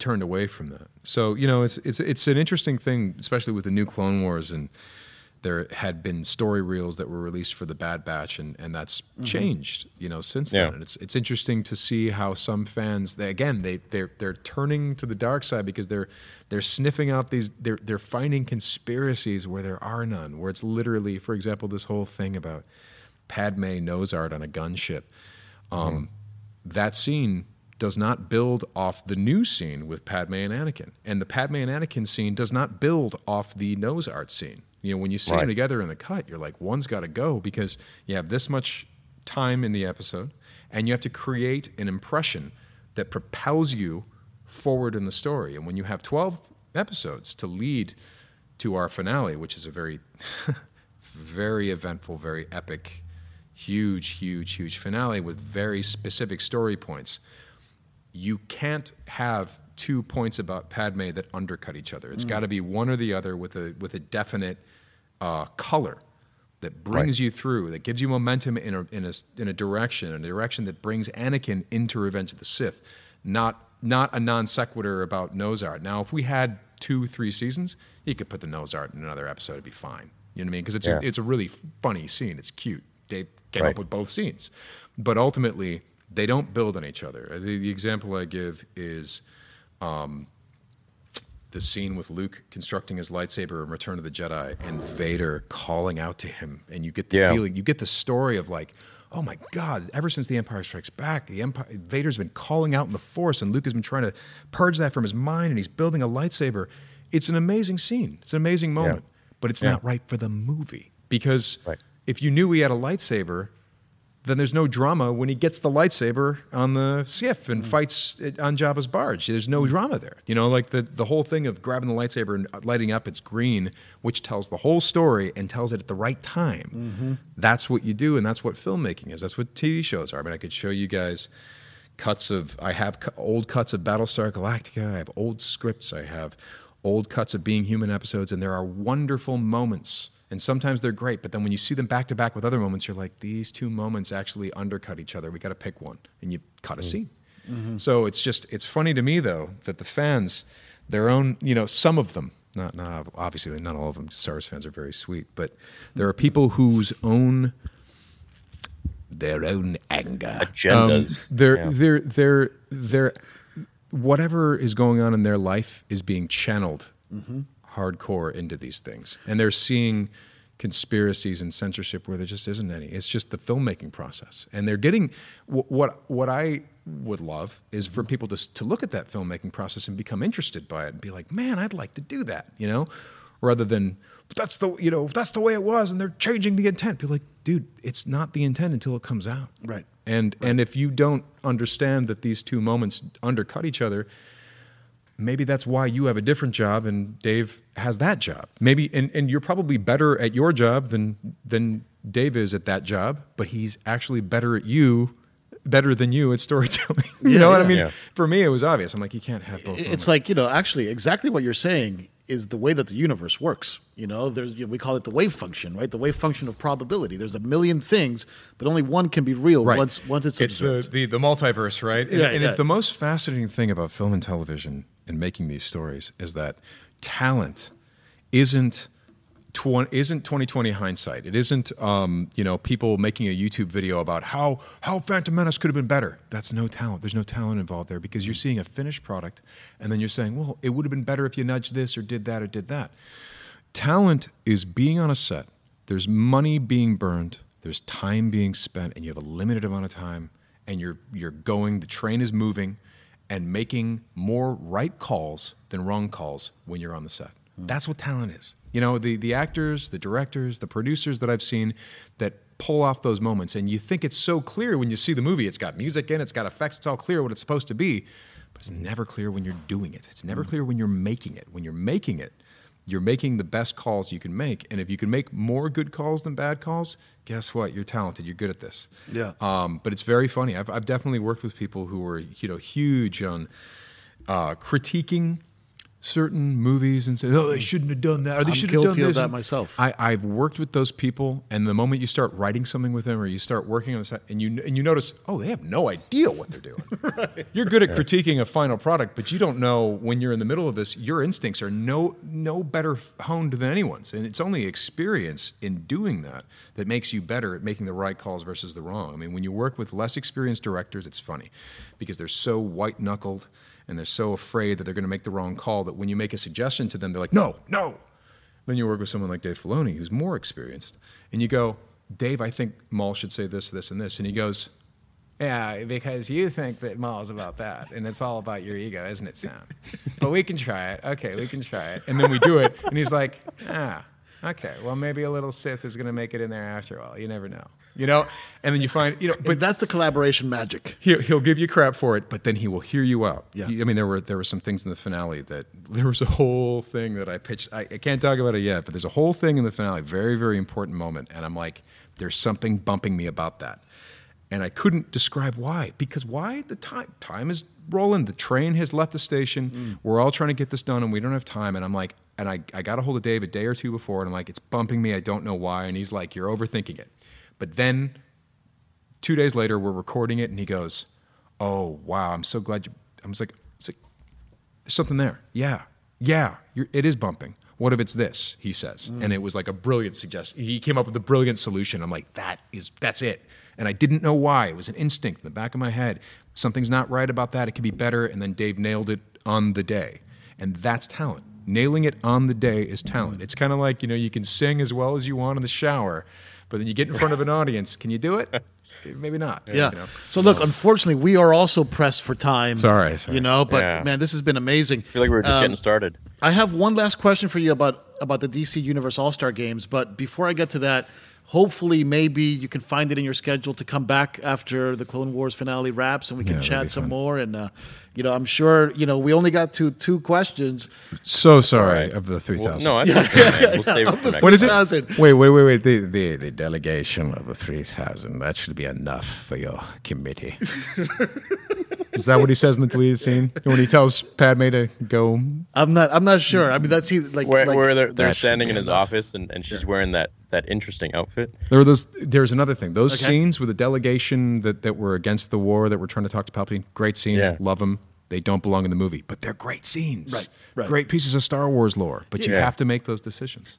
turned away from that. So you know, it's it's it's an interesting thing, especially with the new Clone Wars, and there had been story reels that were released for the Bad Batch, and and that's mm-hmm. changed, you know, since yeah. then. And it's it's interesting to see how some fans, they, again, they they're they're turning to the dark side because they're they're sniffing out these, they're they're finding conspiracies where there are none, where it's literally, for example, this whole thing about Padme nose art on a gunship. Um, mm-hmm. That scene does not build off the new scene with Padme and Anakin. And the Padme and Anakin scene does not build off the nose art scene. You know, when you see right. them together in the cut, you're like, one's got to go because you have this much time in the episode and you have to create an impression that propels you forward in the story. And when you have 12 episodes to lead to our finale, which is a very, very eventful, very epic, huge, huge, huge finale with very specific story points you can't have two points about Padme that undercut each other. It's mm. got to be one or the other with a with a definite uh, color that brings right. you through, that gives you momentum in a, in a in a direction, a direction that brings Anakin into Revenge of the Sith, not not a non sequitur about nose art. Now, if we had two, three seasons, you could put the nose art in another episode; it'd be fine. You know what I mean? Because it's yeah. a, it's a really funny scene. It's cute. They came right. up with both scenes, but ultimately they don't build on each other. The, the example I give is um, the scene with Luke constructing his lightsaber in Return of the Jedi and Vader calling out to him, and you get the yeah. feeling, you get the story of like, oh my God! Ever since the Empire Strikes Back, the Empire Vader's been calling out in the Force, and Luke has been trying to purge that from his mind, and he's building a lightsaber. It's an amazing scene. It's an amazing moment, yeah. but it's yeah. not right for the movie because right. if you knew he had a lightsaber then there's no drama when he gets the lightsaber on the skiff and mm. fights on Jabba's barge. There's no mm. drama there. You know, like the, the whole thing of grabbing the lightsaber and lighting up, it's green, which tells the whole story and tells it at the right time. Mm-hmm. That's what you do, and that's what filmmaking is. That's what TV shows are. I mean, I could show you guys cuts of, I have old cuts of Battlestar Galactica, I have old scripts, I have old cuts of Being Human episodes, and there are wonderful moments and sometimes they're great, but then when you see them back to back with other moments, you're like, these two moments actually undercut each other. We got to pick one, and you cut a mm. scene. Mm-hmm. So it's just it's funny to me though that the fans, their own, you know, some of them, not not obviously not all of them. Star Wars fans are very sweet, but there are people whose own their own anger agendas. Um, they're, yeah. they're they're they're whatever is going on in their life is being channeled mm-hmm hardcore into these things, and they're seeing conspiracies and censorship where there just isn't any. It's just the filmmaking process, and they're getting what what I would love is for people to to look at that filmmaking process and become interested by it and be like, man, I'd like to do that, you know, rather than that's the you know that's the way it was and they're changing the intent. Be like, dude, it's not the intent until it comes out, right? And right. and if you don't understand that these two moments undercut each other, maybe that's why you have a different job and Dave has that job. Maybe and, and you're probably better at your job than than Dave is at that job, but he's actually better at you better than you at storytelling. you yeah, know what yeah. I mean? Yeah. For me it was obvious. I'm like you can't have both. It's like, you know, actually exactly what you're saying is the way that the universe works. You know, there's you know, we call it the wave function, right? The wave function of probability. There's a million things, but only one can be real right. once once it's it's the, the, the multiverse, right? And, yeah, and yeah. the most fascinating thing about film and television and making these stories is that talent isn't isn't 2020 hindsight. It isn't um, you know people making a YouTube video about how how Phantom Menace could have been better. That's no talent. There's no talent involved there because you're seeing a finished product and then you're saying, well, it would have been better if you nudged this or did that or did that. Talent is being on a set. There's money being burned. There's time being spent, and you have a limited amount of time, and you're you're going. The train is moving, and making more right calls than wrong calls when you're on the set. Mm. That's what talent is. You know, the, the actors, the directors, the producers that I've seen that pull off those moments, and you think it's so clear when you see the movie. It's got music in, it's got effects, it's all clear what it's supposed to be, but it's never clear when you're doing it. It's never mm. clear when you're making it. When you're making it, you're making the best calls you can make, and if you can make more good calls than bad calls, guess what? You're talented. You're good at this. Yeah. Um, but it's very funny. I've, I've definitely worked with people who were you know huge on uh, critiquing certain movies and say, "Oh, they mm. shouldn't have done that," or they I'm should have done this. that myself. I, I've worked with those people, and the moment you start writing something with them, or you start working on this, and you and you notice, oh, they have no idea what they're doing. You're good at critiquing a final product, but you don't know when you're in the middle of this. Your instincts are no no better honed than anyone's, and it's only experience in doing that that makes you better at making the right calls versus the wrong. I mean, when you work with less experienced directors, it's funny because they're so white knuckled and they're so afraid that they're going to make the wrong call that when you make a suggestion to them, they're like, no, no. Then you work with someone like Dave Filoni, who's more experienced, and you go, Dave, I think Maul should say this, this, and this, and he goes, Yeah, because you think that Maul's about that, and it's all about your ego, isn't it, Sam? but we can try it. Okay, we can try it. and then we do it, And he's like, ah, okay. Well, maybe a little Sith is going to make it in there after all. You never know. You know, and then you find, you know, But that's the collaboration magic. he'll, he'll give you crap for it, but then he will hear you out. Yeah. He- I mean, there were there were some things in the finale that there was a whole thing that I pitched. I, I can't talk about it yet, but there's a whole thing in the finale, very very important moment, and I'm like, there's something bumping me about that, and I couldn't describe why because why the time time is rolling, the train has left the station, mm. we're all trying to get this done, and we don't have time, and I'm like. And I, I got a hold of Dave a day or two before, and I'm like, it's bumping me. I don't know why. And he's like, you're overthinking it. But then two days later, we're recording it, and he goes, "Oh wow, I'm so glad you." I was like, "It's like there's something there." Yeah, yeah, you're, it is bumping. What if it's this? He says, mm. and it was like a brilliant suggestion. He came up with a brilliant solution. I'm like, that is that's it. And I didn't know why. It was an instinct in the back of my head. Something's not right about that. It could be better. And then Dave nailed it on the day, and that's talent. Nailing it on the day is talent. It's kind of like you know you can sing as well as you want in the shower, but then you get in front of an audience. Can you do it? Maybe not. Yeah. you know? So look, unfortunately, we are also pressed for time. Sorry, sorry. You know, but Yeah. man, this has been amazing. I feel like we were just Um, getting started. I have one last question for you about about the DC Universe All Star Games, but before I get to that, hopefully, maybe you can find it in your schedule to come back after the Clone Wars finale wraps, and we can Yeah, chat some fun. more. And uh, you know, I'm sure you know we only got to two questions. So sorry Right. of the 3000 Well, thousand. no, I think man. we'll save it for next What is it? Wait, wait, wait, wait. The, the the delegation of the three thousand. That should be enough for your committee. is that what he says in the deleted scene when he tells Padme to go? I'm not. I'm not sure. I mean, that's he- like Where, like where they're, they're standing in his enough. office and, and she's wearing that, that interesting outfit. There were those. There's another thing. Those Okay. scenes with the delegation that, that were against the war that were trying to talk to Palpatine. Great scenes. Yeah. Love them. They don't belong in the movie, but they're great scenes. Right, right. Great pieces of Star Wars lore. But you have to make those decisions.